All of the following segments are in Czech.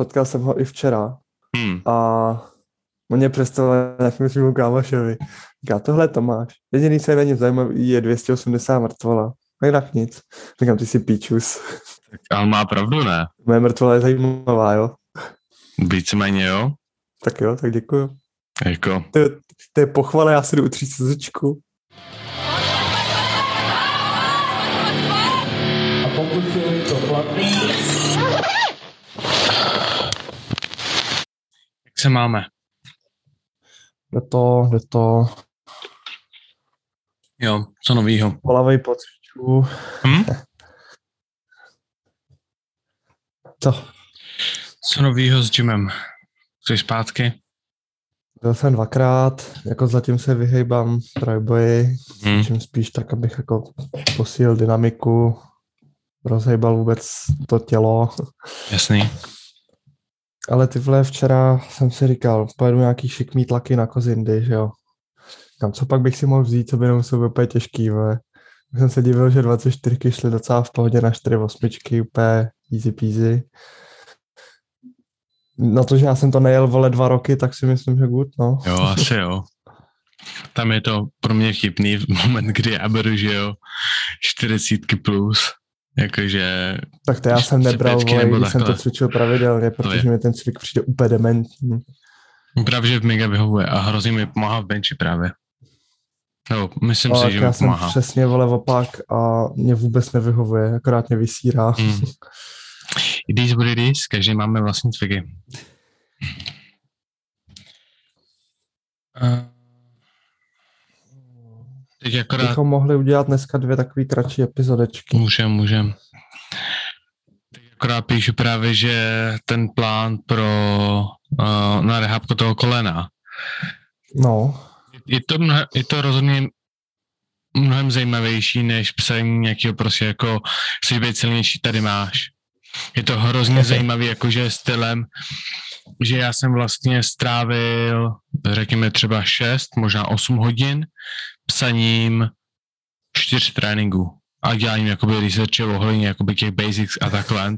potkal jsem ho i včera Hmm. a on mě představil nějakým svým kámošovi. Říká, tohle Tomáš. Jediný, co je na něm zajímavý, je 280 mrtvola. No jinak nic. Říkám, ty si píčus. Ale má pravdu, ne? Moje mrtvola je zajímavá, jo? Víceméně jo. Tak jo, tak děkuju. Jako, To, je- to je pochvala, já si jdu utřít slzičku. Jak se máme? Jde to, jde to. Jo, co novýho? Polavej po cvičku. Hm? Co? Co novýho s Jimem? Jsi zpátky? Byl jsem dvakrát, jako zatím se vyhejbám trojboji, Hm. čím spíš tak, abych jako posílil dynamiku, rozhejbal vůbec to tělo. Jasný. Ale ty vole, včera jsem si říkal, pojedu nějaký šikmý tlaky na kozindy, že jo. Kam, co pak bych si mohl vzít, co by nemuselo být úplně těžký. Tak jsem se divil, že 24 šly docela v pohodě na 4 osmičky, úplně easy peasy. Na to, že já jsem to nejel, vole, dva roky, tak si myslím, že good, no. Jo, asi jo. Tam je to pro mě v moment, kdy já beru, že jo, 40 plus. Jakože, Tak to já jsem nebral, vole, nebo když jsem to cvičil pravidelně, protože mi ten cvik přijde úplně dementní. právě, že mega vyhovuje a hrozně mi pomáhá v benchi právě. No, myslím No, si, že já mi jsem pomáhá. přesně, vole, opak a mě vůbec nevyhovuje, akorát mě vysírá. Mm. What it is, každý máme vlastní cviky. Uh, teď akorát Bychom mohli udělat dneska dvě takové kratší epizodečky. můžem, můžem. Teď akorát píšu právě, že ten plán pro uh, na rehabko toho kolena, No, je to, mnohem, je to rozhodně mnohem zajímavější, než psaní nějakého prostě jako chceš být silnější, tady máš. Je to hrozně zajímavý jakože stylem, že já jsem vlastně strávil, řekněme třeba 6, možná 8 hodin psaním čtyř tréninků a děláním jakoby researche ohledně jakoby těch basics a takhle,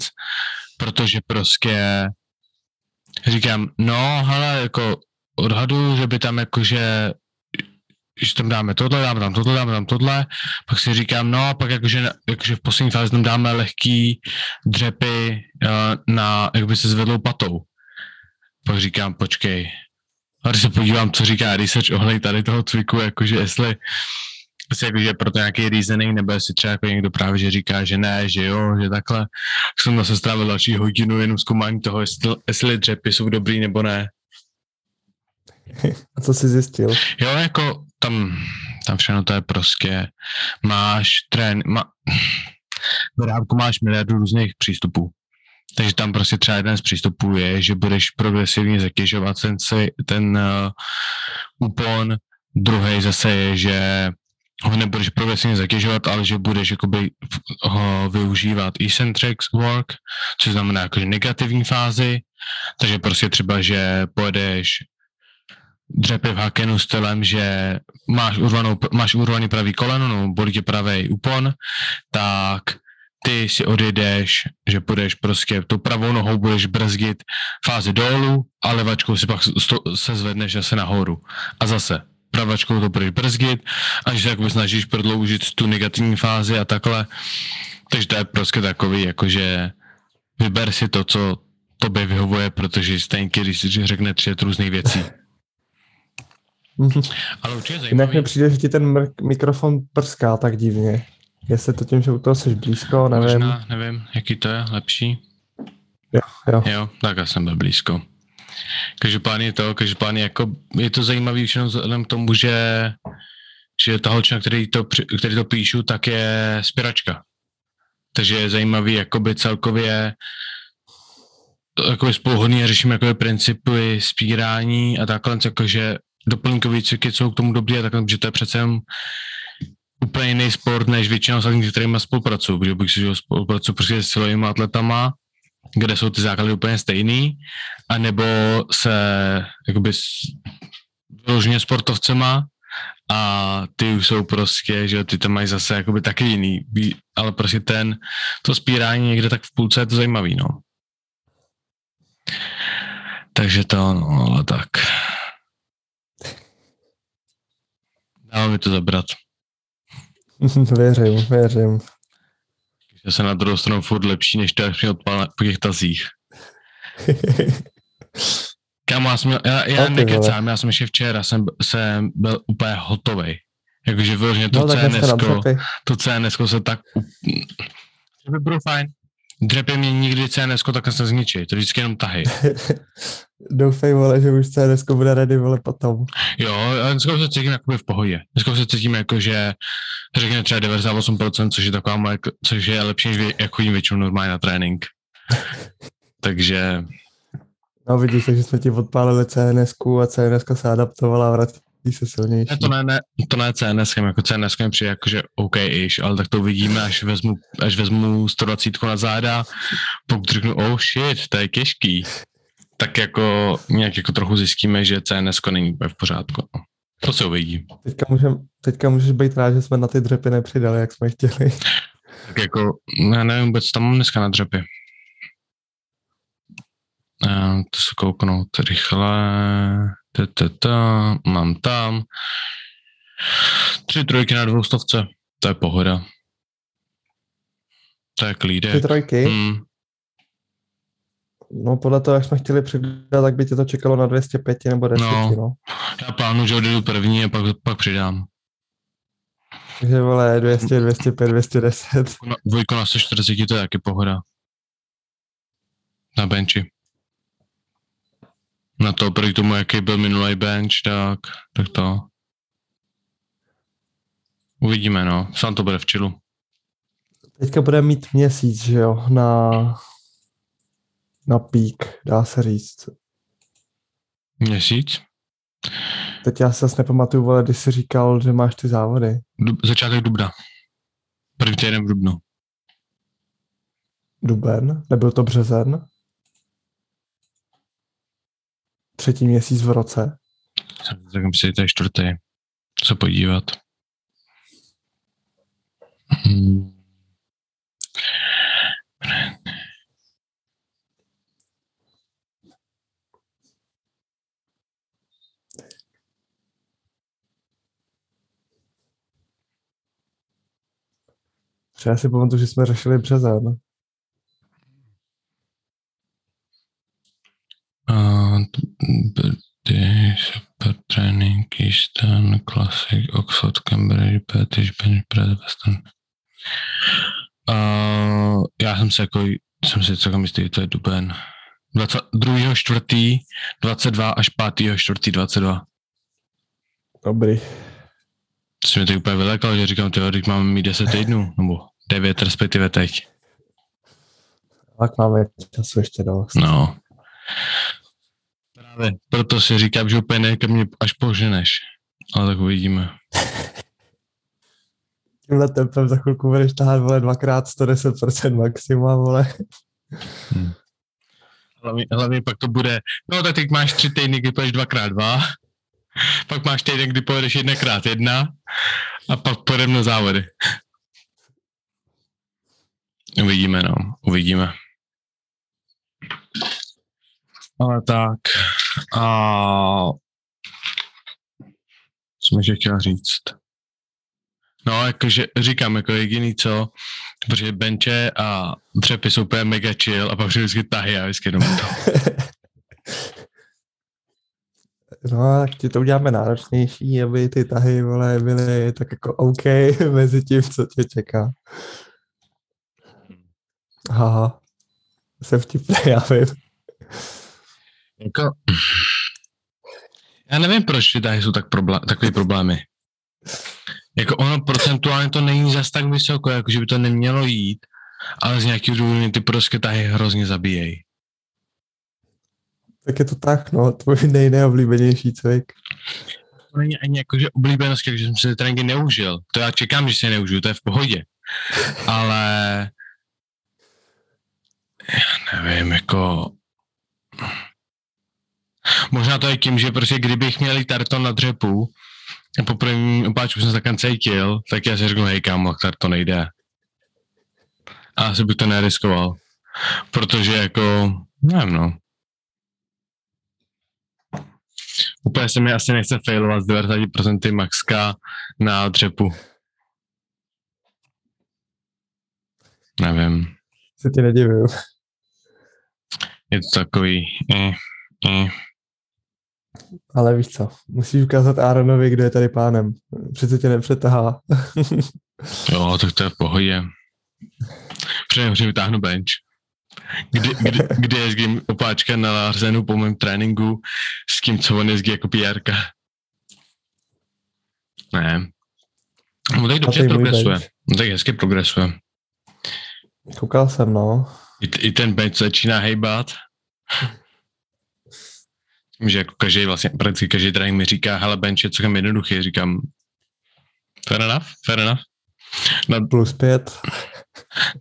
protože prostě říkám, no hele, jako odhadu, že by tam jakože že tam dáme tohle, dáme tam tohle, dáme tam tohle, pak si říkám, no a pak jakože, jakože v poslední fázi tam dáme lehký dřepy uh, na, jak by se zvedlou patou. Pak říkám, počkej, a když se podívám, co říká research ohledně tady toho cviku, jakože jestli, jestli jakože pro to nějaký reasoning, nebo jestli třeba jako někdo právě, že říká, že ne, že jo, že takhle, tak jsem zase strávil další hodinu jenom zkoumání toho, jestli, jestli dřepy jsou dobrý nebo ne. a co jsi zjistil? Jo, jako tam, tam všechno to je prostě, máš trén, má, v rámku máš miliardu různých přístupů. Takže tam prostě třeba jeden z přístupů je, že budeš progresivně zatěžovat ten, ten uh, úpon, druhý zase je, že ho nebudeš progresivně zatěžovat, ale že budeš jakoby ho využívat eccentric work, což znamená jakože negativní fázi, takže prostě třeba, že pojedeš dřepy v hakenu stylem, že máš, urvanou, máš urvaný pravý koleno, no, bolí tě pravý úpon, tak ty si odjedeš, že půjdeš prostě tou pravou nohou budeš brzdit fázi dolů a levačkou si pak se zvedneš zase nahoru. A zase pravačkou to budeš brzdit a že se jakoby snažíš prodloužit tu negativní fázi a takhle. Takže to je prostě takový, jakože vyber si to, co tobě vyhovuje, protože stejně, když si řekne tři různých věcí. Ale určitě Jinak zajímavý. mi přijde, že ti ten mikrofon prská tak divně. Jestli to tím, že u toho jsi blízko, nevím. Možná, nevím, jaký to je, lepší. Jo, jo. Jo, tak já jsem byl blízko. Každopádně to, každopádně jako je to zajímavý všechno vzhledem k tomu, že, že ta holčina, který to, který to píšu, tak je spěračka. Takže je zajímavý jakoby celkově jakoby spoluhodný a řešíme jakoby principy spírání a takhle, jakože doplňkový cviky jsou k tomu dobrý a takhle, že to je přece jenom úplně jiný sport, než většina ostatních, s kterými spolupracuju, protože bych si spolupracuju prostě s silovými atletama, kde jsou ty základy úplně stejný, anebo se jakoby s vyloženě sportovcema a ty už jsou prostě, že ty tam mají zase jakoby taky jiný, ale prostě ten, to spírání někde tak v půlce je to zajímavý, no. Takže to, no, ale tak. Dalo mi to zabrat. Věřím, věřím. Že se na druhou stranu furt lepší, než to, jak mě odpal po těch tazích. Kámo, já, jsem, měl- já, já ty nekecám, já jsem ještě včera jsem, jsem byl úplně hotovej. Jakože vyloženě to No CNS, to CNS se tak... To by bylo fajn. Dřepy mě nikdy CNS tak se zničí, to vždycky jenom tahy. Doufej, vole, že už CNS bude ready, vole, potom. Jo, ale dneska se cítím jakoby v pohodě. Dneska se cítím jako, že řekněme třeba 98%, což je taková moje, což je lepší, než vě- jak chodím většinou normálně na trénink. Takže No vidíš, takže jsme ti odpálili CNS a CNS se adaptovala a vrací se silnější. ne, to ne, ne, to ne CNS, jako CNS mi přijde jakože OK ish, ale tak to uvidíme, až vezmu, až vezmu 120 na záda, pokud řeknu, oh shit, to je těžký, tak jako nějak jako trochu zjistíme, že CNS není úplně v pořádku. no. To se uvidí. Teďka, můžem, teďka můžeš být rád, že jsme na ty dřepy nepřidali, jak jsme chtěli. Tak jako, já nevím vůbec, tam mám dneska na dřepy. Uh, to se kouknout rychle. Ta, ta, ta. Mám tam. Tři trojky na dvoustovce. To je pohoda. To je klídek. trojky, Hmm, no podle toho, jak jsme chtěli přidat, tak by tě to čekalo na 205 nebo 10, No. no. já plánu, že odjedu první a pak, pak přidám. Takže vole, 200, 205, 210. No, Dvojko na 140 to je taky pohoda. Na benchi. Na to, proti tomu, jaký byl minulý bench, tak, tak to. Uvidíme, no. Sám to bude v čilu. Teďka bude mít měsíc, že jo, na, na pík, dá se říct. Měsíc? Teď já se zase nepamatuju, vole, když jsi říkal, že máš ty závody. Dub, začátek dubna. První týden v dubnu. Duben, nebyl to březen? Třetí měsíc v roce. Tak myslím, to je čtvrtý. Se podívat. Hmm. Třeba si pamatuju, že jsme řešili březen. Uh, super training, Eastern, Classic, Oxford, Cambridge, British, Bench, Press, Western. Uh, já jsem se jako, jsem si celkem jistý, to je duben. 22. čtvrtý, 22 až 5. čtvrtý, 22. Dobrý. To jsi mě tak úplně vylekal, že říkám, tyjo, teď máme mít 10 týdnů, nebo 9 respektive teď. Tak máme času ještě dost. No. Právě, proto si říkám, že úplně ne ke mně až poženeš. Ale tak uvidíme. Tímhle tempem za chvilku budeš tahat, vole, dvakrát 110% maxima, vole. Hlavně, hlavně pak to bude, no tak teď máš tři týdny, kdy pojedeš dvakrát dva, pak máš týden, kdy pojedeš jednakrát jedna a pak pojedeme na závody. Uvidíme, no, uvidíme. Ale tak. A... Co mi chtěl říct? No, jakože říkám, jako jediný co, protože benče a dřepy jsou úplně mega chill a pak přijdu vždycky tahy a vždycky jenom to. No, tak ti to uděláme náročnější, aby ty tahy, vole, byly tak jako OK mezi tím, co tě čeká. Haha. Jsem vtipný, já vím. Jako, já nevím, proč ty tahy jsou tak problém, takový problémy. Jako ono procentuálně to není zas tak vysoko, jako že by to nemělo jít, ale z nějakého důvodu mě ty prostě tahy hrozně zabíjejí. Tak je to tak, no, tvůj nej nejoblíbenější cvik. To není ani jako, že oblíbenost, že jsem si ty tréninky neužil. To já čekám, že si je neužiju, to je v pohodě. Ale já nevím, jako možná to je tím, že prostě kdybych měl tarton na dřepu a po prvním opáčku jsem se takhle cítil, tak já si řeknu, hej kámo, tak to nejde. A asi bych to neriskoval. Protože jako, nevím no. Úplně se mi asi nechce failovat z 90% maxka na dřepu. Nevím. Se ti nedivím. Je to takový... Eh, eh. Ale víš co, musíš ukázat Aaronovi, kdo je tady pánem. Přece tě nepřetahá. Jo, tak to je v pohodě. Přinejmenším vytáhnu bench. Kdy, kdy, kdy jezdím opáčka na Larsenu po mém tréninku s tím, co on jezdí jako PR. Ne. No tak dobře progresuje. No tak hezky progresuje. Koukal jsem, no. I, t- I ten bench začíná hejbat. Že jako každý vlastně, prakticky každý trénink mi říká, hele bench je celkem jednoduchý, říkám fair enough, fair enough. No, Plus pět.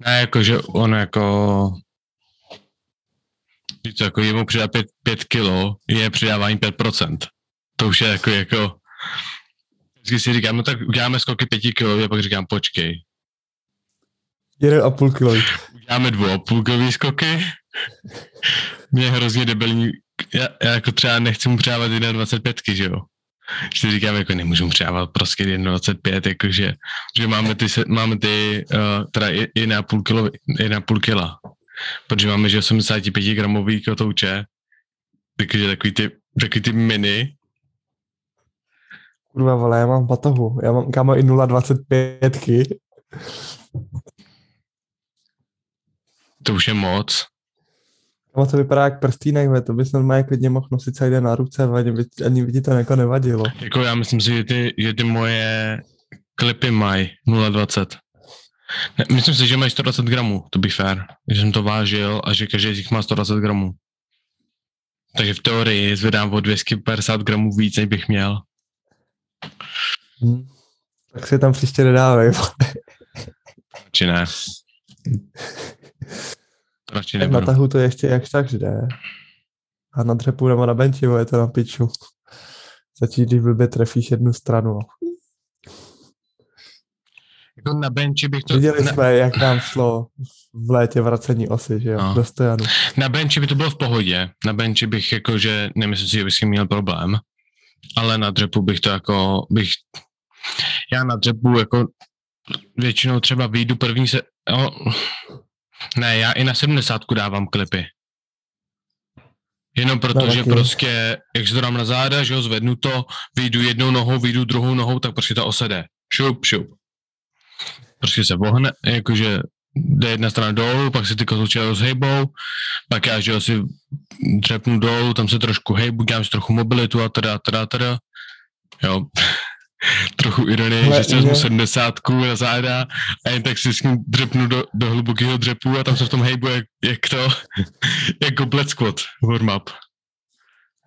ne, jako, že on jako co, jako jemu přidá 5, 5 kilo, je přidávání 5%. To už je jako, jako vždycky si říkám, no tak uděláme skoky 5 kilo, a pak říkám, počkej, Jeden a půl kilo. uděláme dvou a půl kilový skoky, mě je hrozně debilní, já, já, jako třeba nechci mu přidávat 1,25, že jo. Že si říkám, jako nemůžu mu přidávat prostě 1,25, jakože, že máme ty, máme ty uh, teda 1,5 kilo, 1,5 kila, protože máme, že 85 gramový kotouče, takže takový ty, takový ty mini, Kurva, vole, já mám batohu. Já mám, kámo, i 0,25. to už je moc. Kámo, to vypadá jak prstýnek, ve, to bys normálně klidně mohl nosit celý den na ruce, ve, ani by, ani by ti to jako nevadilo. Jako já myslím si, že ty, že ty moje klipy mají 0,20. Ne, myslím si, že mají 120 gramů, to by fair. Že jsem to vážil a že každý z nich má 120 gramů. Takže v teorii zvedám o 250 gramů víc, než bych měl. Hm. Tak si tam příště nedávej. Či ne? To radši Tak na nebudu. tahu to ještě jakž tak jde. A na dřepu nebo na benči, je to na piču. Stačí, když blbě trefíš jednu stranu. Jako na benči bych to... Viděli na, jsme, jak nám šlo v létě vracení osy, že jo, No. do stojanu. na benči by to bylo v pohodě. Na benči bych jako, že nemyslím si, že bych s tím měl problém. Ale na dřepu bych to jako, bych... Já na dřepu jako většinou třeba vyjdu první se... No, ne, já i na 70 dávám klipy. Jenom proto, No, že taky. prostě, jak se to dám na záda, že ho zvednu to, vyjdu jednou nohou, vyjdu druhou nohou, tak prostě ta osede. Šup, šup. Prostě se vohne, jakože jde jedna strana dolů, pak se ty kotouče rozhejbou, pak já, že si dřepnu dolů, tam se trošku hejbu, dělám si trochu mobilitu a teda, teda, teda. Jo, trochu ironie, Hele, že si vezmu mě- 70 na záda a jen tak si s ním dřepnu do, do hlubokého dřepu a tam se v tom hejbu jak, jak to, jako black squat, warm up.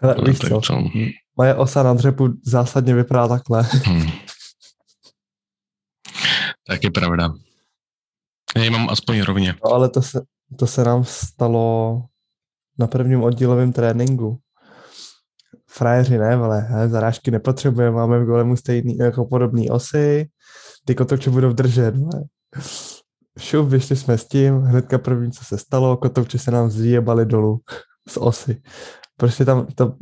Hele, víš co, co? moje osa na dřepu zásadně vypadá takhle. Hmm. Tak je pravda. Já ji mám aspoň rovně. No, ale to se, to se nám stalo na prvním oddílovém tréninku. Frajeři ne, he, zarážky nepotřebujeme, máme v golemu stejný, jako podobné osy, ty kotouče budou držet, vole. Šup, vyšli jsme s tím, hnedka první, co se stalo, kotouče se nám zjebali dolů z osy. Prostě tam, to,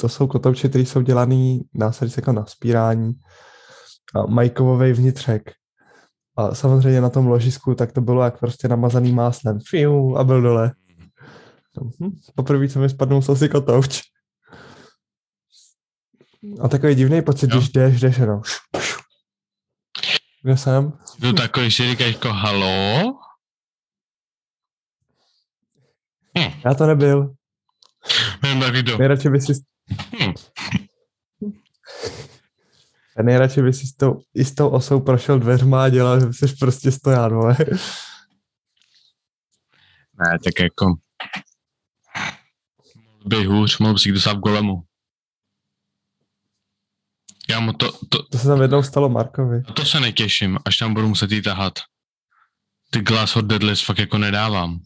to jsou kotouče, které jsou dělaný, dá se jako na spírání a mají kovový vnitřek. A samozřejmě na tom ložisku, tak to bylo jak prostě namazaný máslem. Fiu, a byl dole. Mhm. Poprvé, co mi spadnul sosy kotouč. A takový divný pocit, Jo. když jdeš, jdeš jenom. Kde jsem? To takový si říkáš jako halo? Hm, Já to nebyl. taky to. Nejradši by si... Hm. Nejradši by si s tou, i s tou osou prošel dveřma a dělal, že jsi prostě stoján, vole. Ne, tak jako... Mohl by hůř, mohl si dosávat golemu. Já mu to, to, To se tam jednou stalo Markovi. to se netěším, až tam budu muset jít tahat. Ty glass hot deadlifts fakt jako nedávám.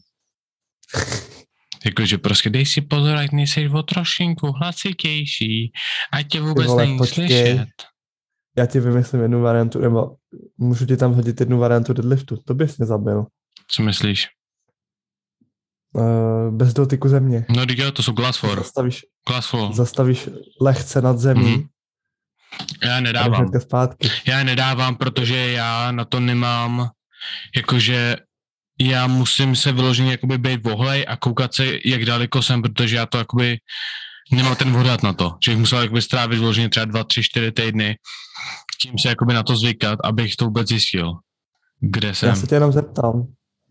Jakože prostě dej si pozor, ať nejsi o trošinku hlasitější, ať tě vůbec vole, není počkej. slyšet. Já ti vymyslím jednu variantu, nebo můžu ti tam hodit jednu variantu deadliftu. To bys mě zabil. Co myslíš? uh, bez dotyku země. No, jo, to jsou glass for. Zastavíš, Glass for. zastavíš lehce nad zemí Mhm. Já nedávám. zpátky. Já nedávám, protože já na to nemám, jakože já musím se vyloženě jakoby být vohlej a koukat se, jak daleko jsem, protože já to jakoby nemám ten odhad na to, že bych musel jakoby strávit vyloženě třeba dva, tři, čtyři týdny, tím se jakoby na to zvykat, abych to vůbec zjistil, kde jsem. Já se tě jenom zeptám.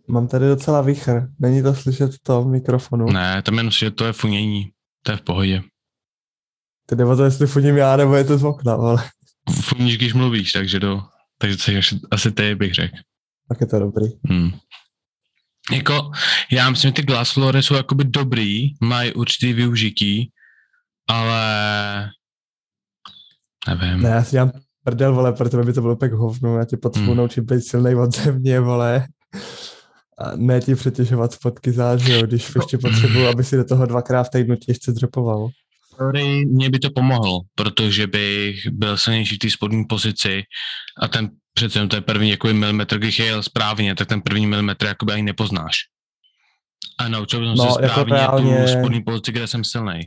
Mám tady docela vichr. Není to slyšet v tom mikrofonu? Ne, tam jenom že to je funění, to je v pohodě. Ty nebo to jestli funím já, nebo je to z okna, ale Funíš, když mluvíš, takže to, takže to asi, asi ty bych řekl. tak je to dobrý. Hmm. Jako, já myslím, že ty Glassflory jsou jakoby dobrý, mají určitý využití, ale nevím. Ne, já si dělám prdel, vole, protože by to bylo pek hovno. Já tě potřebuji Hmm. naučit být silnej od země, vole. A ne ti přetěžovat spotky zář, jo, když ještě potřebuji, aby si do toho dvakrát v týdnu těžce dřepoval. Sorry, mě by to pomohlo, protože bych byl silnější v té spodní pozici a ten přece jenom to je první jako milimetr, když je jel správně, tak ten první milimetr jakoby ani nepoznáš. A naučil jsem No, se jako správně reálně- tu spodní pozici, kde jsem silný.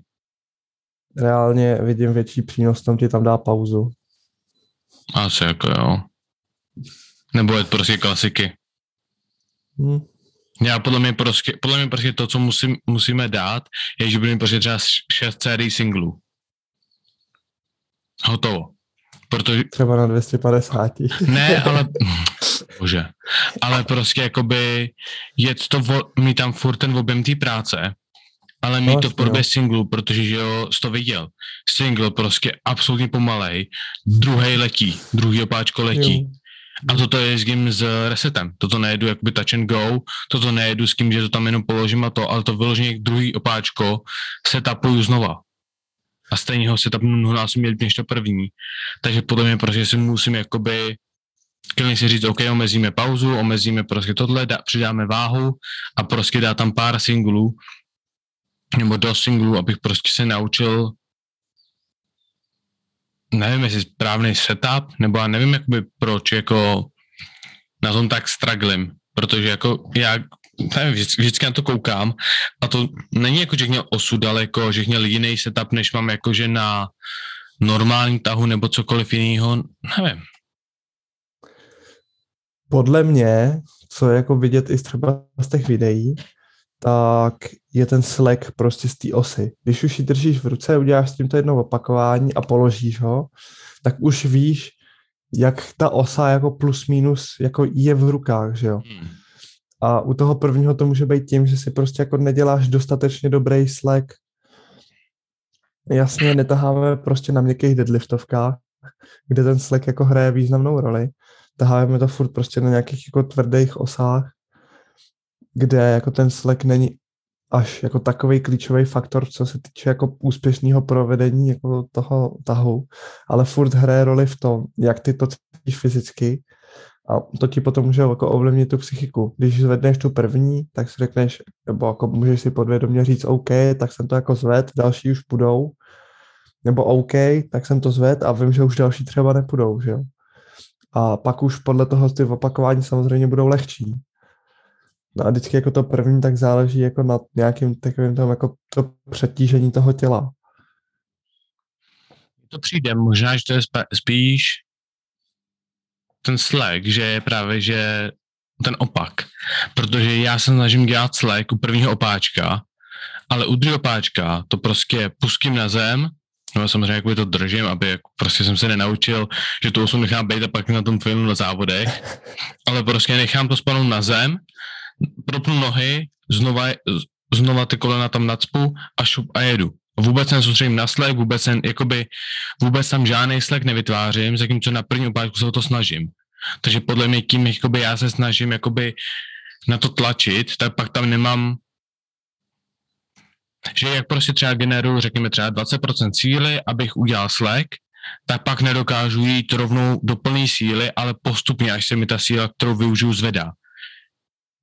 Reálně vidím větší přínos, tom ti tam dá pauzu. Asi jako jo. Nebo je to prostě klasiky. Hm. Já podle mě prostě, podle mě prostě to, co musím, musíme dát, je, že budeme prostě třeba šest sérií singlů. Hotovo. Protože, Třeba na 250. ne, ale, bože, ale prostě jakoby jet to, mít tam furt ten objem té práce, ale mít No, to v podobě no. singlu, protože že jo, jsi to viděl. Single prostě absolutně pomalej, druhý letí, druhý opáčko letí. Jo. A toto je s s resetem. Toto nejedu jakoby touch and go, toto nejedu s tím, že to tam jenom položím a to, ale to vyloženě druhý opáčko setapuju znova. A stejně ho setapnu mnohonásobně líp než to první. Takže podle mě prostě si musím jakoby klidně si říct, OK, omezíme pauzu, omezíme prostě tohle, dá, přidáme váhu a prostě dá tam pár singlů, nebo do singlů, abych prostě se naučil nevím, jestli správný setup, nebo já nevím, jakoby proč jako na tom tak straglim, protože jako já nevím, vždycky, vždycky na to koukám a to není jako, že měl osud, ale jako, že měl jiný setup, než mám jakože na normální tahu nebo cokoliv jiného, nevím. Podle mě, co je jako vidět i třeba z těch videí, tak je ten slack prostě z té osy. Když už ji držíš v ruce, uděláš s tím to jedno opakování a položíš ho, tak už víš, jak ta osa jako plus minus jako je v rukách, že jo. Hmm. A u toho prvního to může být tím, že si prostě jako neděláš dostatečně dobrý slack. Jasně, netaháme prostě na měkkých deadliftovkách, kde ten slack jako hraje významnou roli. Taháme to furt prostě na nějakých jako tvrdých osách, kde jako ten slack není až jako takový klíčový faktor, co se týče jako úspěšného provedení jako toho tahu, ale furt hraje roli v tom, jak ty to cítíš fyzicky a to ti potom může jako ovlivnit tu psychiku. Když zvedneš tu první, tak si řekneš, nebo jako můžeš si podvědomě říct OK, tak jsem to jako zved, další už půjdou, nebo OK, tak jsem to zved a vím, že už další třeba nepůjdou, že jo. A pak už podle toho ty opakování samozřejmě budou lehčí. No a vždycky jako to první, tak záleží jako na nějakým takovým tam jako to přetížení toho těla. To přijde, možná, že to je spíš ten slack, že je právě, že ten opak. Protože já se snažím dělat slack u prvního opáčka, ale u druhého opáčka to prostě pustím na zem, no samozřejmě jakoby to držím, aby jako prostě jsem se nenaučil, že to osu nechám být a pak na tom filmu na závodech, ale prostě nechám to spadnout na zem, propnu nohy, znova, znova ty kolena tam nadspu a šup a jedu. Vůbec se nesoustředím na slek, vůbec, jsem, jakoby, vůbec tam žádný slek nevytvářím, zatímco na první opátku se o to snažím. Takže podle mě tím, jakoby já se snažím jakoby na to tlačit, tak pak tam nemám že jak prostě třeba generuju, řekněme třeba 20% síly, abych udělal slek, tak pak nedokážu jít rovnou do plné síly, ale postupně, až se mi ta síla, kterou využiju, zvedá.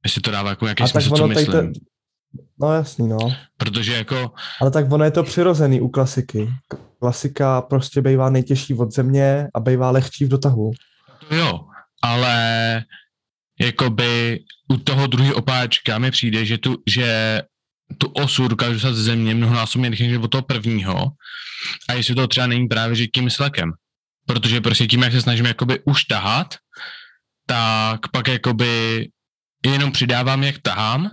Jestli to dává jako nějaký A smysl, co ono myslím. to, no jasný, no. Protože jako, Ale tak ono je to přirozený u klasiky. Klasika prostě bývá nejtěžší od země a bývá lehčí v dotahu. to jo, ale jakoby u toho druhého opáčka mi přijde, že tu, že tu osu dokážu dostat ze země mnohonásobně rychleji než od toho prvního. A jestli to třeba není právě že tím slekem. Protože prostě tím, jak se snažím jakoby už tahat, tak pak jakoby jenom přidávám, jak tahám,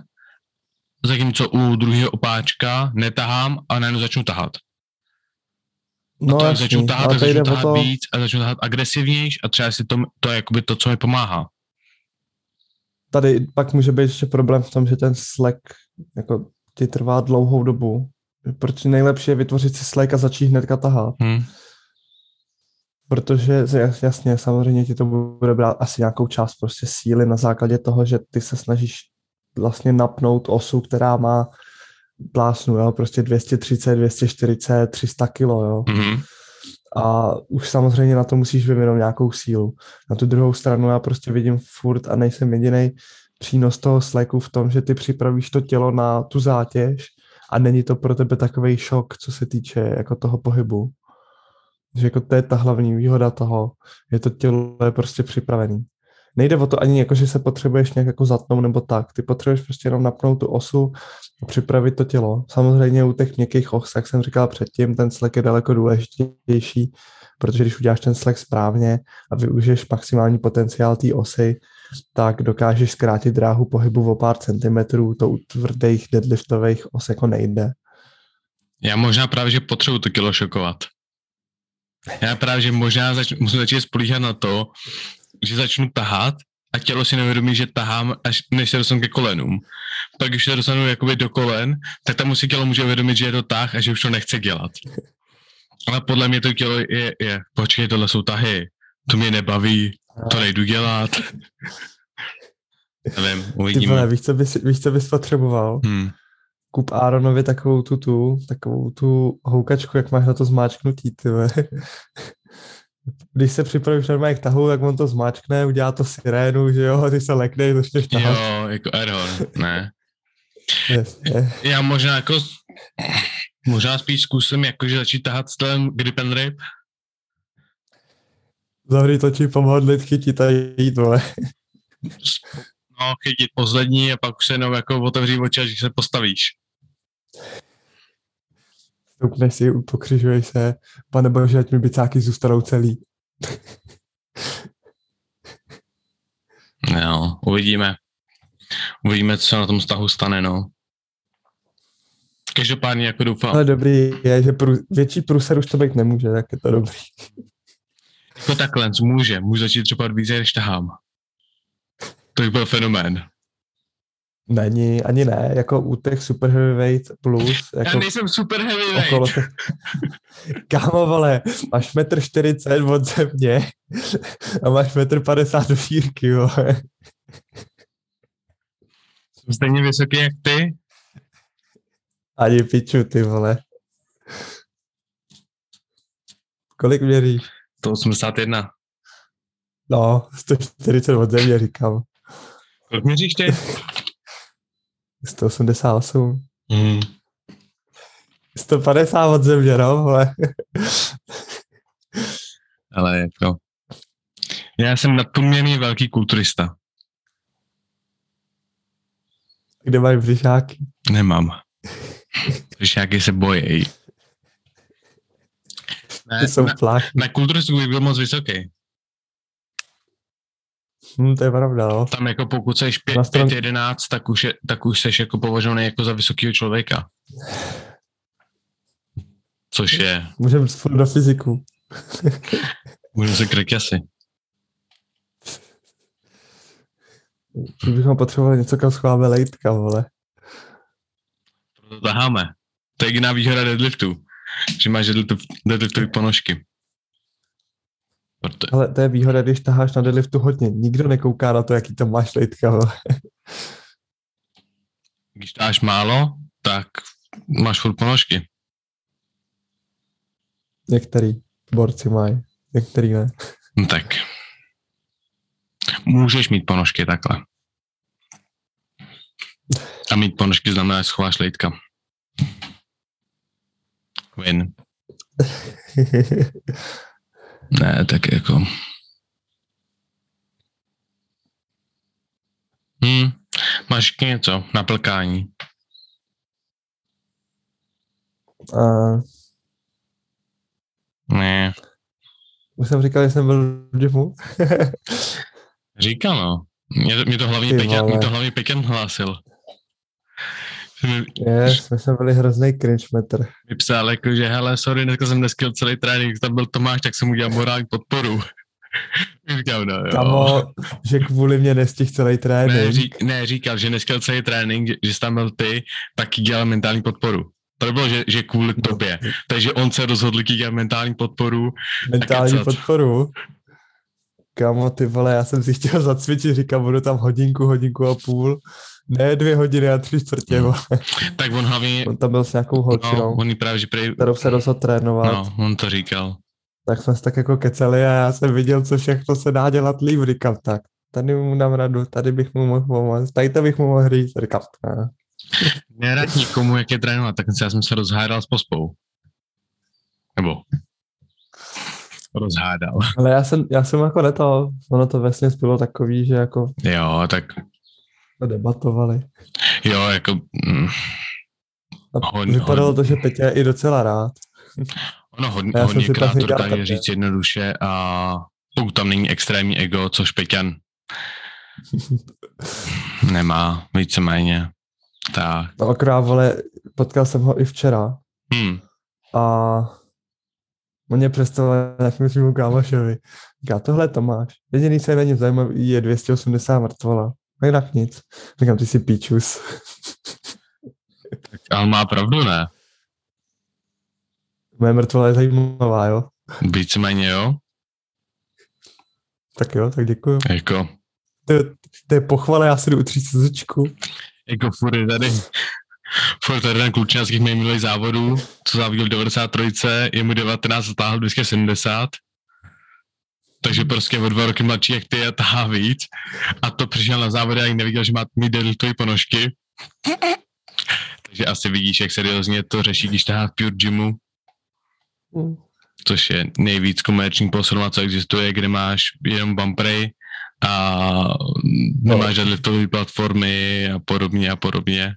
zatímco u druhého opáčka netahám a najednou začnu tahat. No, a to, jak začnu tahat, tak začnu tahat to... víc a začnu tahat agresivnější a třeba si to, to je jakoby to, co mi pomáhá. Tady pak může být ještě problém v tom, že ten Slack jako ti trvá dlouhou dobu. Proč nejlepší je vytvořit si Slack a začít hnedka tahat. Hmm. Protože jasně, samozřejmě ti to bude brát asi nějakou část prostě síly na základě toho, že ty se snažíš vlastně napnout osu, která má plásnu, jo, prostě 230, 240, 300 kilo, jo. Mm-hmm. A už samozřejmě na to musíš vyvinout nějakou sílu. Na tu druhou stranu já prostě vidím furt a nejsem jediný přínos toho slacku v tom, že ty připravíš to tělo na tu zátěž a není to pro tebe takový šok, co se týče jako toho pohybu. Že jako to je ta hlavní výhoda toho, je to tělo je prostě připravený. Nejde o to ani jako, že se potřebuješ nějak jako zatnout nebo tak. Ty potřebuješ prostě jenom napnout tu osu a připravit to tělo. Samozřejmě u těch měkkých os, jak jsem říkal předtím, ten slek je daleko důležitější, protože když uděláš ten slek správně a využiješ maximální potenciál té osy, tak dokážeš zkrátit dráhu pohybu o pár centimetrů, to u tvrdých deadliftových os jako nejde. Já možná právě, že potřebuji to kilo šokovat. Já právě, že možná zač- musím začít spolíhat na to, že začnu tahat a tělo si nevědomí, že tahám, až než se dostanu ke kolenům. Pak, když se dostanu jakoby do kolen, tak tam musí tělo může uvědomit, že je to tah a že už to nechce dělat. Ale podle mě to tělo je, je počkej, tohle jsou tahy, to mě nebaví, to nejdu dělat. Nevím, uvidíme. Ty vole, víš, co bys, víš, co bys potřeboval? Hmm. Kup Aaronovi takovou tu, tu, takovou tu houkačku, jak máš na to zmáčknutí, ty Když se připravíš normálně k tahu, tak on to zmáčkne, udělá to sirénu, že jo, ty se lekneš, začneš tahat. Jo, jako Erhon, ne. Já možná jako, možná spíš zkusím jakože začít tahat stylem grip and rip. Zavři točí pomodlit, chytit a jít, vole. No, chytit poslední a pak už se jenom jako otevří oči, až se postavíš. Stoupneš si, pokřižuješ se, pane bože, ať mi bicáky zůstanou celý. jo, uvidíme. Uvidíme, co se na tom vztahu stane, no. Každopádně jako doufám. Ale dobrý je, že prů, větší průser už to být nemůže, tak je to dobrý. Jako takhle, může. Může začít třeba více, než tahám. To by byl fenomén. Není, ani ne, jako u těch super heavyweight plus. Jako Já nejsem super heavyweight. Těch... Kámo, vole, máš metr 40 od země a máš metr 50 do šírky, vole. Jsem stejně vysoký jak ty? Ani piču, ty vole. Kolik měříš? 181. No, 140 od země, říkám. Kolik měříš ty? 188. Mm. 150 od země, no, ale... ale jako... Já jsem nadpoměrně velký kulturista. Kde mají břišáky? Nemám. Břišáky se bojí. Ne, jsou na, na kulturistu bych byl moc vysoký. Hmm, to je pravda, no. Tam jako pokud jsi 5, stran... 5 11, tak už, je, tak už jsi jako považovaný jako za vysokého člověka. Což je... Můžeme spolu do fyziku. Můžeme se krek asi. Kdybychom potřebovali něco, kam schováme lejtka, vole. To taháme. To je jediná výhoda deadliftu. Že máš deadliftové ponožky. Proto... Ale to je výhoda, když taháš na deadliftu hodně. Nikdo nekouká na to, jaký to máš lejtka. Když taháš málo, tak máš furt ponožky. Některý borci mají, některý ne. No tak. Můžeš mít ponožky takhle. A mít ponožky znamená, že schováš lejtka. Win. Ne, tak jako... Máš ještě něco na plkání? A Ne, už jsem říkal, že jsem byl v gymu. říkal no. Mě, to- mě to hlavně Peťan, mě to hlavně Peťan hlásil. Je, jsme se byli hrozný cringe metr. mi psal jako, že hele, sorry, dneska jsem neskyl celý trénink, tam byl Tomáš, tak jsem udělal morální podporu. Říkám, no jo. Kamo, že kvůli mě nestihl celý Ne, trénink. řík, ne, říkal, že neskyl celý trénink, že, že jsi tam byl ty, tak dělal mentální podporu. To bylo, že, že kvůli No. tobě. Takže on se rozhodl dělat mentální podporu. mentální podporu. Kamo, ty vole, já jsem si chtěl zacvičit, říkám, budu tam hodinku, hodinku a půl. Ne dvě hodiny a tři čtvrtě, vole. Tak on hlavně, On tam byl s nějakou no, holčinou, on jí právě, že prej, kterou se rozhodl trénovat. no, on to říkal. Tak jsme se tak jako keceli a já jsem viděl, co všechno se dá dělat líp. Říkám, tak, tady mu dám radu, tady bych mu mohl pomoct, tady to bych mu mohl říct. Říkám, ne. Nerad nikomu, jak je trénovat, tak já jsem se rozhádal s pospou. Nebo rozhádal. Ale já jsem, já jsem jako neto, ono to vlastně bylo takový, že jako Jo, tak to debatovali. jo, jako mm, A Hodně- vypadalo to, že Petě je i docela rád. ono hodně, Já hodně krát to dokáže říct jednoduše a pokud tam není extrémní ego, což Peťan nemá víceméně. Tak. No akorát, vole, potkal jsem ho i včera Hm. a on mě představil nějakým svým kámošovi. Říká, tohle to máš. Jediný, co je na něm zajímavý, je 280 mrtvola. A jinak nic. Říkám, ty jsi píčus. Ale má pravdu, ne? Moje mrtvola je zajímavá, jo? Víceméně jo. Tak jo, tak děkuju. Jako, To, je- to je pochvala, já si jdu utřít slzičku. jako furt je tady furt tady ten těch minulých závodů, co závodil v 93, je mu 19 a táhl 270. Takže prostě o dva roky mladší jak ty a tahá víc. A to přišel na závody a ani neviděl, že má mít deltojí ponožky. Takže asi vidíš, jak seriózně to řeší, když tahá v Pure Gymu, Hm. což je nejvíc komerční posilma, co existuje, kde máš jenom bumpery a nemáš žádné liftové platformy a podobně a podobně.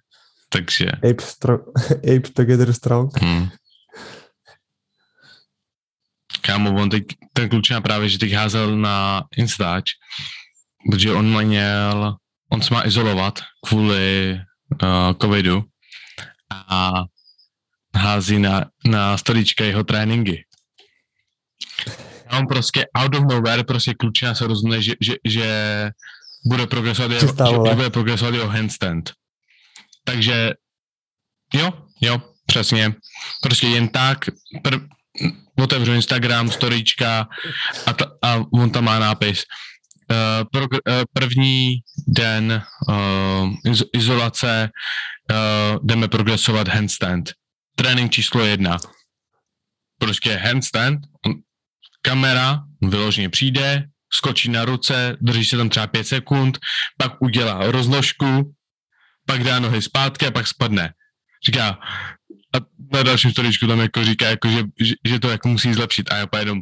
Takže Ape, stro- Ape together strong. Hmm. Kámo, on teď, ten klučina právě, že teď házel na Instač, protože on měl, on se má izolovat kvůli uh, covidu a hází na, na stolička jeho tréninky. A on prostě out of nowhere, prostě klučina se rozhodne, že, že, že bude progresovat jeho, že bude progresovat jeho handstand. Takže jo, jo, přesně. Prostě jen tak prv, otevřu Instagram, storyčka a, ta, a on tam má nápis. Uh, pro, uh, první den uh, iz, izolace uh, jdeme progresovat handstand. Trénink číslo jedna. Prostě handstand, kamera vyloženě přijde, skočí na ruce, drží se tam třeba pět sekund, pak udělá roznožku, pak dá nohy zpátky a pak spadne. Říká, a na dalším storičku tam jako říká, jako, že, že, že, to jako musí zlepšit a já jenom,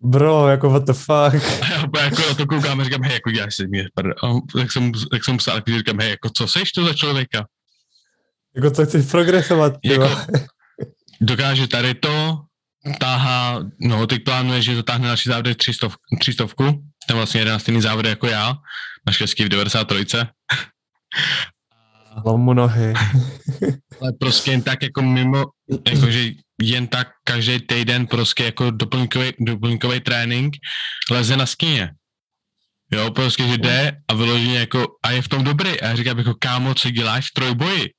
Bro, jako what the fuck. a já jako na to koukám a říkám, hej, jako děláš si mě. A tak jsem, tak jsem psal, jako říkám, hej, jako co seš to za člověka? Jako co chceš progresovat, ty Jako, dokáže tady to, táhá, no teď plánuje, že dotáhne další závody 300, 300 ten vlastně jeden stejný závod jako já, naštěstí v 93. Lomu nohy. Ale prostě jen tak jako mimo, jakože jen tak každý týden prostě jako doplňkový, doplňkový trénink leze na skině. Jo, prostě, že jde a vyloženě jako, a je v tom dobrý. A já říkám jako, kámo, co děláš v trojboji?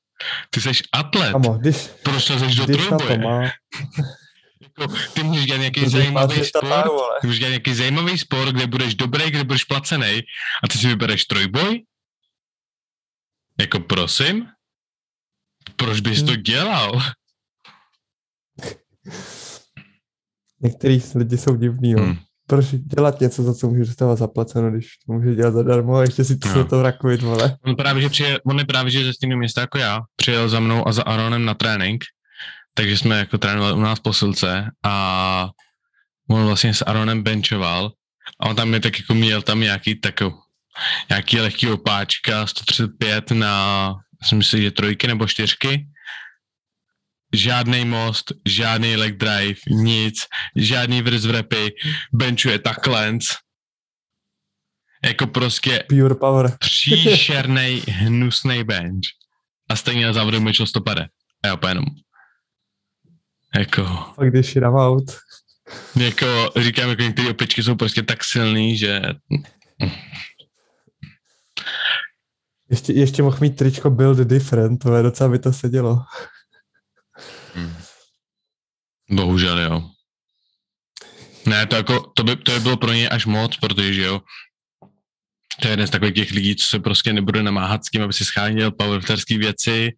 Ty jsi atlet, Amo, když, proč lezeš do když na to trojboje? má, Jako, ty můžeš dělat nějaký to zajímavý sport, vole. ty můžeš dělat nějaký zajímavý sport, kde budeš dobrý, kde budeš placený a ty si vybereš trojboj? Jako prosím? Proč bys to Hmm. dělal? Některý lidi jsou divný, jo. Hmm. Proč dělat něco, za co můžeš dostávat zaplaceno, když to můžeš dělat zadarmo a ještě si to no. to rakovit, vole. On právě, že přijel, on je právě, že ze stejného města jako já, přijel za mnou a za Aaronem na trénink, takže jsme jako trénovali u nás posilce a on vlastně s Aaronem benchoval a on tam je tak jako měl tam nějaký takový nějaký lehký opáčka, 135 na, si myslím, že trojky nebo čtyřky. Žádný most, žádný leg drive, nic, žádný vrz vrepy, benchuje takhle. Jako prostě Pure power. příšerný, hnusný bench. A stejně na závodu myčil stopade. A já úplně jenom. Jako, Fakt když dám out. jako, říkám, jako některé opičky jsou prostě tak silný, že Ještě, ještě mohl mít tričko Build Different, to je docela by to sedělo. bohužel jo. Ne, to jako, to by, to by bylo pro ně až moc, protože že jo, to je jeden z takových těch lidí, co se prostě nebude namáhat s tím, aby si scháněl powerlifterský věci,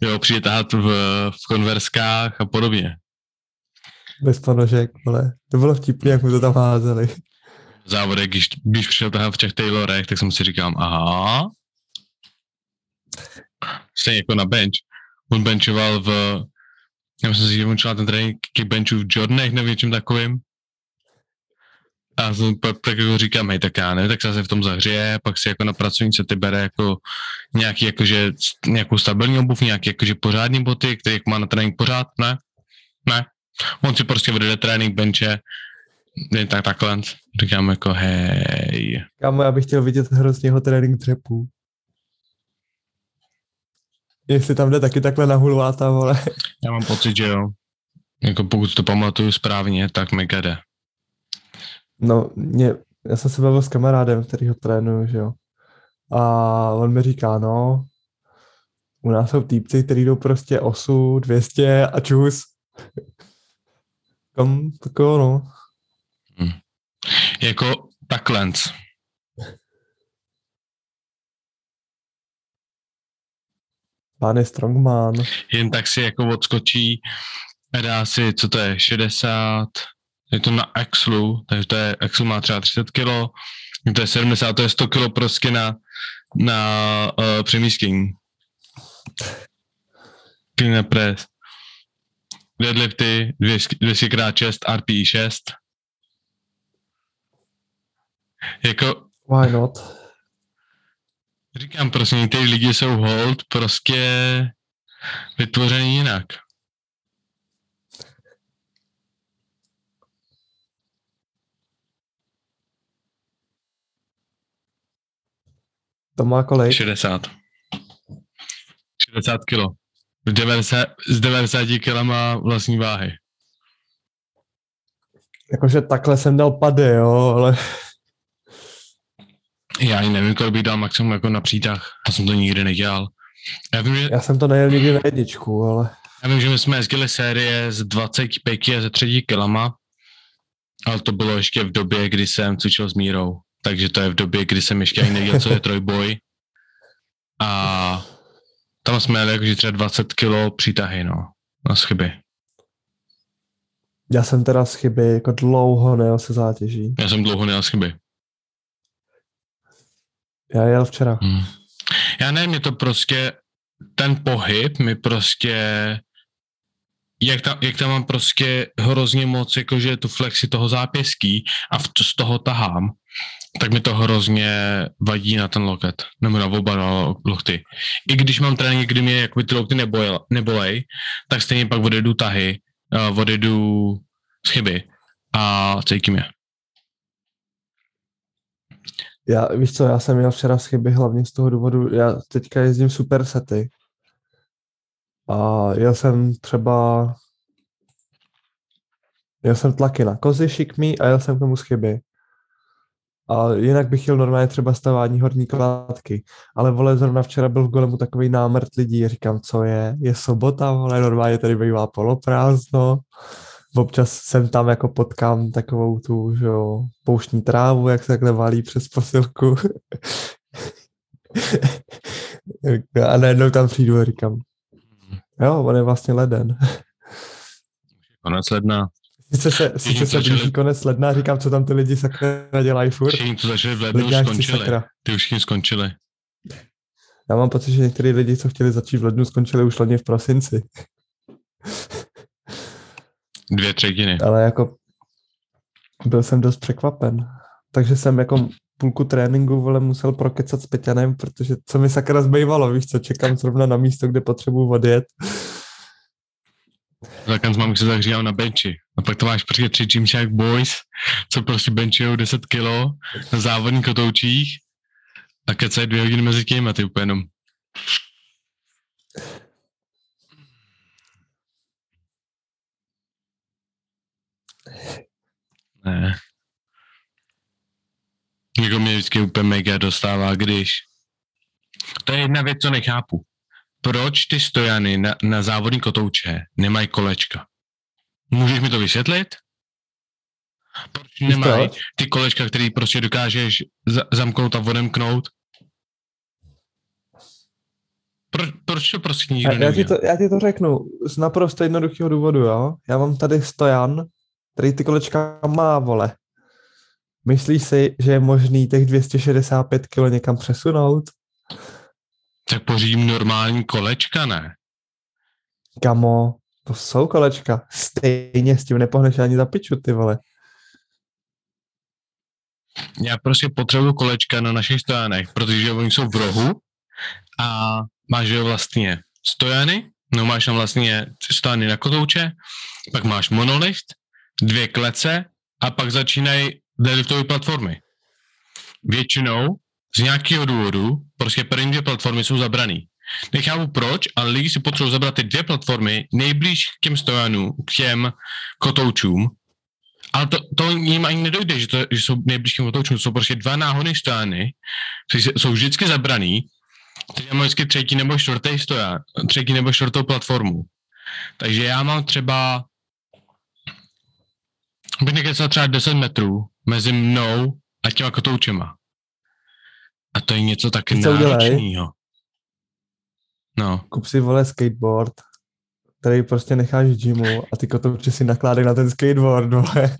jo, přijde tahat v, v konverskách a podobně. Bez ponožek, ale to bylo vtipný, jak mu to tam házeli. V závodech, když, když přišel tahat v těch Taylorech, tak jsem si říkám, aha, stejně jako na bench. On benchoval v, já myslím si, že on ten trénink benchu v Jordanech nebo něčem takovým. A jsem pak, tak jako říkám, hej, tak já ne, tak se v tom zahřeje, pak si jako na pracovnice ty bere jako nějaký, jakože, nějakou stabilní obuv, nějaký jakože pořádný boty, který má na trénink pořád, ne? Ne. On si prostě vede trénink benče, jen tak takhle. Říkám jako, hej. Kámo, já bych chtěl vidět hrozně jeho trénink dřepů. Jestli tam jde taky takhle na hulváta, vole. Já mám pocit, že jo. Jako pokud to pamatuju správně, tak mi jde. No, mě, já jsem se bavil s kamarádem, který ho trénuju, že jo. A on mi říká, no, u nás jsou týpci, kteří jdou prostě osu, 200 a čus. Kam, tak jo, no. Jako takhle. Pán je strongman. Jen tak si jako odskočí a dá si, co to je, 60, je to na Axlu, takže to je, Axlu má třeba 30 kg, to je 70, to je 100 kg prostě na, na uh, přemístění. Clean press. Deadlifty 200 x 6, RPI 6. Jako, Why not? říkám prostě, některý lidi jsou hold prostě vytvořený jinak. To má kolik? 60. 60 kilo. Z 90, z 90 kg má vlastní váhy. Jakože takhle jsem dal pady, jo, ale Já ani nevím, kolik bych dal maximum jako na přítah. Já jsem to nikdy nedělal. Já vím, že, já jsem to nejel nikdy na jedničku, ale já vím, že my jsme jezdili série z 25 a ze 3 kilama, ale to bylo ještě v době, kdy jsem cvičil s Mírou. Takže to je v době, kdy jsem ještě ani nevěděl, co je trojboj. A tam jsme jeli jakože třeba 20 kilo přítahy, no, na schyby. já jsem teda z chyby jako dlouho nejel se zátěží. Já jsem dlouho nejel schyby. Já jel včera. Hmm. Já nevím, je to prostě, ten pohyb mi prostě, jak tam, jak tam mám prostě hrozně moc, jakože tu flexi toho zápěstí a v, z toho tahám, tak mi to hrozně vadí na ten loket, nebo na oba na lokty. I když mám trénink, kdy mě jakoby ty lokty nebojel, nebolej, tak stejně pak odjedu tahy, uh, odjedu z chyby a cítím je. Já, víš co, já jsem měl včera chyby hlavně z toho důvodu, já teďka jezdím super sety. A jel jsem třeba, jel jsem tlaky na kozy šikmý a jel jsem k tomu z chyby. A jinak bych jel normálně třeba stavání horní kladky. Ale vole, zrovna včera byl v golemu takový námrt lidí, říkám, co je, je sobota, vole, normálně tady bývá poloprázdno. Občas jsem tam jako potkám takovou tu, že jo, pouštní trávu, jak se takhle valí přes posilku. a najednou tam přijdu a říkám, jo, on je vlastně leden. Konec ledna. Sice se, sice se blíží konec ledna říkám, co tam ty lidi sakra dělají furt. Všichni, co začali v lednu, skončili. sakra. Ty už všichni skončili. Já mám pocit, že některý lidi, co chtěli začít v lednu, skončili už loni v prosinci. Dvě třetiny. Ale jako byl jsem dost překvapen. Takže jsem jako půlku tréninku vole musel prokecat s Peťanem, protože co mi sakra zbývalo, víš co, čekám zrovna na místo, kde potřebuji odjet. Zakaz mám se zahříval na benči. A pak to máš prostě tři Gymshark Boys, co prostě benčujou 10 kilo na závodních kotoučích a kecají dvě hodiny mezi tím a ty úplně jenom Ne. Jako mě vždycky úplně mega dostává, když... To je jedna věc, co nechápu. Proč ty stojany na, na závodní kotouče nemají kolečka? Můžeš mi to vysvětlit? Proč nemají ty kolečka, který prostě dokážeš za, zamknout a odemknout? Proč, proč to prostě nikdo Já, já, ti to, já ti to řeknu z naprosto jednoduchého důvodu, jo. Já mám tady stojan, který ty kolečka má, vole. Myslíš si, že je možný těch 265 kg někam přesunout? Tak pořídím normální kolečka, ne? Kamo, to jsou kolečka. Stejně s tím nepohneš ani za piču, ty vole. Já prostě potřebuju kolečka na našich stojanech, protože oni jsou v rohu a máš jo vlastně stojany, no máš tam vlastně stojany na kotouče, pak máš monolift, dvě klece a pak začínají deadliftové platformy. Většinou z nějakého důvodu prostě první dvě platformy jsou zabraný. Nechápu proč, ale lidi si potřebují zabrat ty dvě platformy nejblíž k těm stojanům, k těm kotoučům, ale to, to jim ani nedojde, že, to, že jsou nejblíž k těm kotoučům, to jsou prostě dva náhodné stojany, které jsou vždycky zabraný, teď mám vždycky třetí nebo čtvrtý stojan, třetí nebo čtvrtou platformu. Takže já mám třeba bych nekecal třeba 10 metrů mezi mnou a těma kotoučema. A to je něco tak Víš, co udělej? náročného. No, Kup si, vole, skateboard, který prostě necháš v gymu a ty kotouče si nakládají na ten skateboard, vole.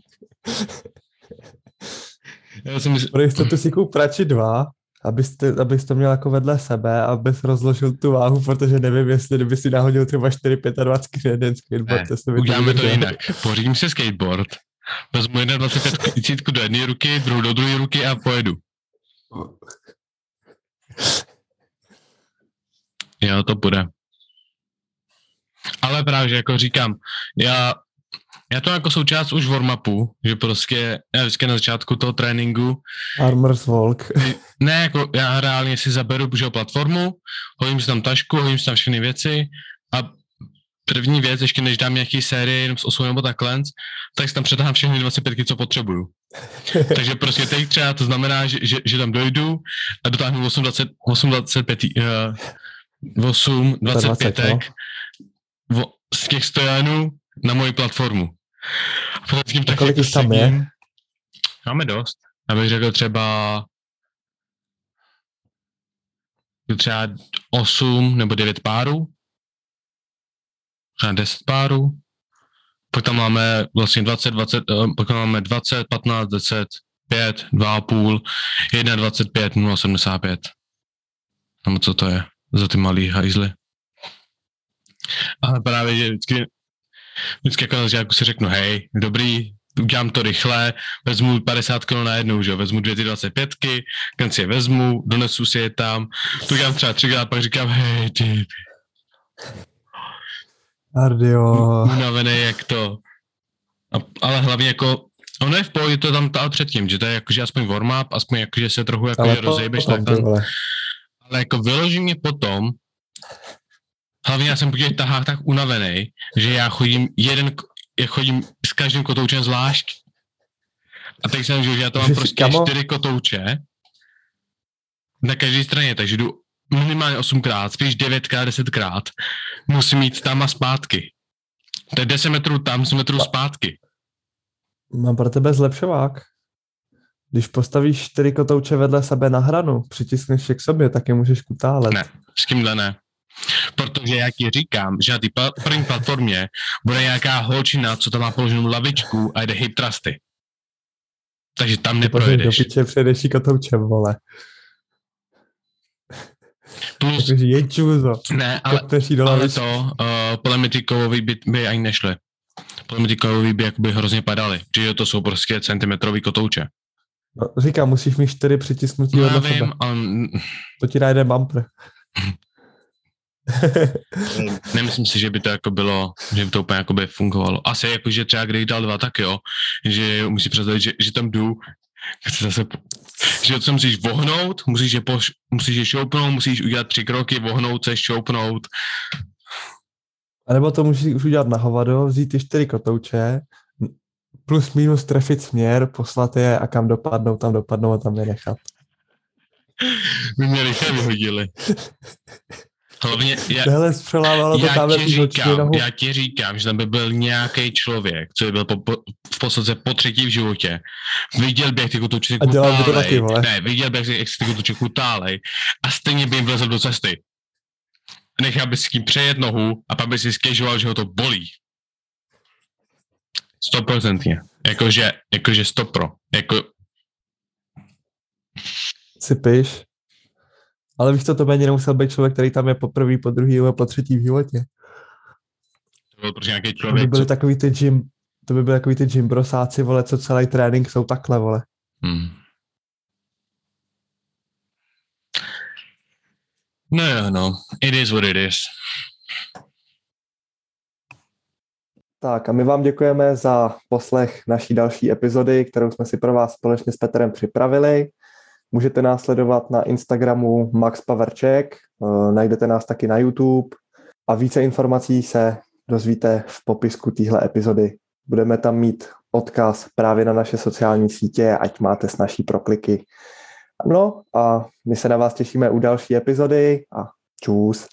já si myslím, Pro jistotu si kup radši dva, abyste, abys to měl jako vedle sebe, abys rozložil tu váhu, protože nevím, jestli kdyby si nahodil třeba 4, 25 na jeden skateboard, Ne, to uděláme to jinak. Pořídím si skateboard, vezmu 1,25 tisícku do jedné ruky, druhou do druhé ruky a pojedu. Jo, to bude. Ale právě, že jako říkám, já, já to jako součást už warm-upu, že prostě já vždycky na začátku toho tréninku Armor's Walk. ne, jako já reálně si zaberu že platformu, hodím si tam tašku, hodím si tam všechny věci a první věc, ještě než dám nějaký série jenom s 8 nebo takhle, tak si tam přetáhám všechny 25, co potřebuju. Takže prostě teď třeba to znamená, že, že, že tam dojdu a dotáhnu 8, 20, 8 25, uh, 8, 25 no. z těch stojanů na moji platformu. A potom s tím tak kolik jich tam je? Máme dost. Já bych řekl třeba třeba 8 nebo 9 párů. Třeba 10 párů. Pak tam máme vlastně 20, 20, eh, pak tam máme 20, 15, 10, 5, 2,5, 1, 25, 0,75. Nebo co to je za ty malý hajzly. Ale právě, že vždycky, vždycky jako na začátku si řeknu, hej, dobrý, udělám to rychle, vezmu 50 kg na jednou, že jo, vezmu dvě ty 25, ten si je vezmu, donesu si je tam, to udělám třeba třikrát, pak říkám, hej, ty, Ardio. unavený jak to. A, ale hlavně jako, ono je v pohodě to tam tál předtím, že to je jakože aspoň warm-up, aspoň jakože se trochu jako Ale že rozejbeš potom, tak vole. ale jako vyloženě potom, hlavně já jsem po těch tahách tak unavený, že já chodím jeden, já chodím s každým kotoučem zvlášť. A teď jsem že já to mám prostě kamo- čtyři kotouče na každé straně, takže jdu minimálně osmkrát, spíš devětkrát, desetkrát. Musím mít tam a zpátky. To je 10 metrů tam, 10 metrů zpátky. Mám pro tebe zlepšovák. Když postavíš čtyři kotouče vedle sebe na hranu, přitiskneš je k sobě, tak je můžeš kutálet. Ne. S tímhle ne. Protože jak ti říkám, že na té první platformě bude nějaká holčina, co tam má položenou lavičku a jde hip trusty. Takže tam potom do neprojedeš. piče předeš jí kotoučem, vole. Plus, Takže jej čuzo. ne, ale, ale to uh, ty kovový by, by ani nešly. Kovový by jakoby hrozně padaly. Že jo, to jsou prostě centimetrový kotouče. No, říkám, musíš mít čtyři přitisnutí No, já sebe. vím, ale To ti dá jeden bumper. nemyslím si, že by to jako bylo, že by to úplně jako by fungovalo. Asi jako, že třeba když dal dva, tak jo, že musí představit, že, že tam jdu, chci zase, že se musíš vohnout, musíš je, poš, musíš je šoupnout, musíš udělat tři kroky, vohnout se, šoupnout. A nebo to můžeš už udělat na hovado, vzít ty čtyři kotouče, plus minus trefit směr, poslat je a kam dopadnou, tam dopadnou a tam je nechat. By mě rychle vyhodili. Hlavně, já, Tohle zpřelávalo to já, ti říkám, já ti říkám, že tam by byl nějaký člověk, co by byl po, po, v podstatě po třetí v životě. Viděl by, jak ty taky, kutálej. Ne, viděl by, jak si- si ty kotouče kutálej a stejně by jim vlezl do cesty. Nechal by si s tím přejet nohu a pak by si stěžoval, že ho to bolí. Stoprocentně. Jakože, jakože stopro. Jako, Sypiš. Ale víš co, to by ani nemusel být člověk, který tam je po první, po druhý nebo po třetí v životě. to byl prostě nějaký To by člověk, byly co... takový ty gym, to by byly takový ty gymbrosáci, vole, co celý trénink jsou takhle, vole. Hmm. No jo, no. It is what it is. Tak a my vám děkujeme za poslech naší další epizody, kterou jsme si pro vás společně s Petrem připravili. Můžete nás sledovat na Instagramu Max Paverček, eh, najdete nás taky na YouTube a více informací se dozvíte v popisku téhle epizody. Budeme tam mít odkaz právě na naše sociální sítě, ať máte s naší prokliky. No a my se na vás těšíme u další epizody a čus.